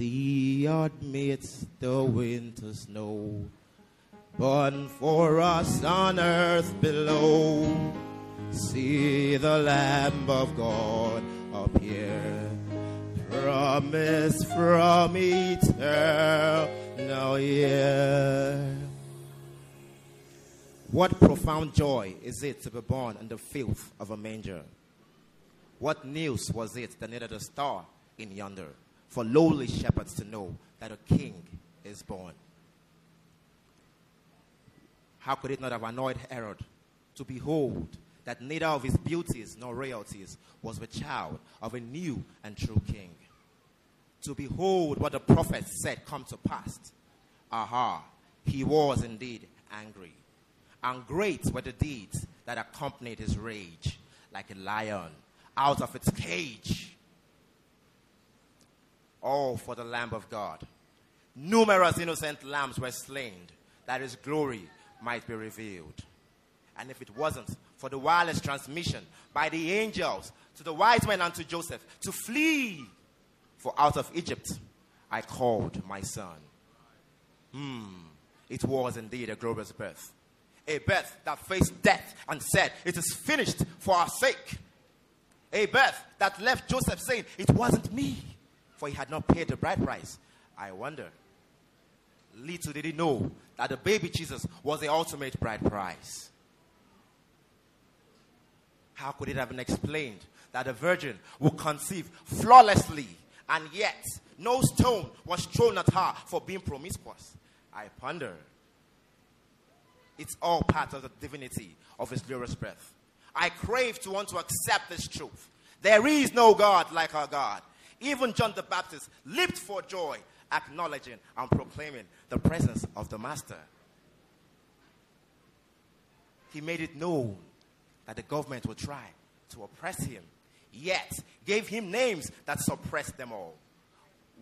God meets the winter snow. Born for us on earth below. See the Lamb of God appear. Promise from eternal year. What profound joy is it to be born in the filth of a manger? What news was it that needed a star in yonder for lowly shepherds to know that a king is born? How could it not have annoyed Herod to behold that neither of his beauties nor royalties was the child of a new and true king? To behold what the prophets said come to pass. Aha, he was indeed angry. And great were the deeds that accompanied his rage, like a lion out of its cage. All for the Lamb of God. Numerous innocent lambs were slain, that his glory might be revealed. And if it wasn't for the wireless transmission by the angels to the wise men and to Joseph to flee, for out of Egypt I called my son. Hmm, it was indeed a glorious birth. A birth that faced death and said, It is finished for our sake. A birth that left Joseph saying, It wasn't me, for he had not paid the bride price. I wonder. Little did he know that the baby Jesus was the ultimate bride price. How could it have been explained that a virgin would conceive flawlessly and yet no stone was thrown at her for being promiscuous? I ponder. It's all part of the divinity of his glorious birth. I crave to want to accept this truth. There is no God like our God. Even John the Baptist leaped for joy, acknowledging and proclaiming the presence of the Master. He made it known that the government would try to oppress him, yet gave him names that suppressed them all.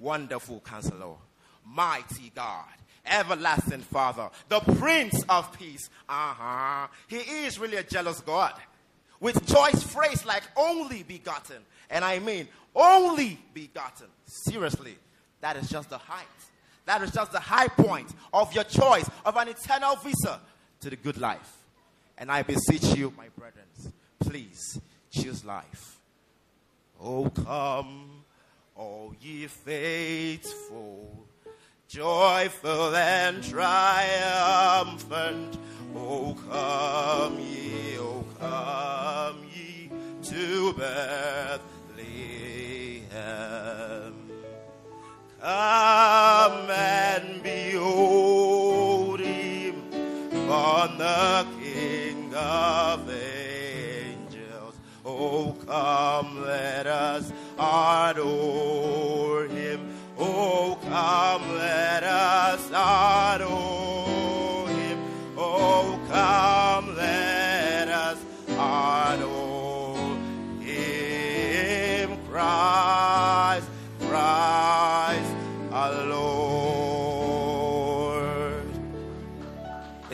Wonderful counselor, mighty God, everlasting Father, the Prince of Peace. Uh huh. He is really a jealous God with choice phrase like only begotten. And I mean only begotten. Seriously, that is just the height. That is just the high point of your choice of an eternal visa to the good life. And I beseech you, my brethren, please choose life. Oh, come, all ye faithful, joyful and triumphant. Oh, come ye, oh, come ye to Bethlehem. Come behold him on the King of angels. Oh, come, let us adore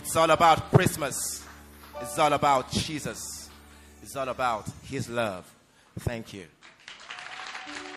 It's all about Christmas. It's all about Jesus. It's all about His love. Thank you.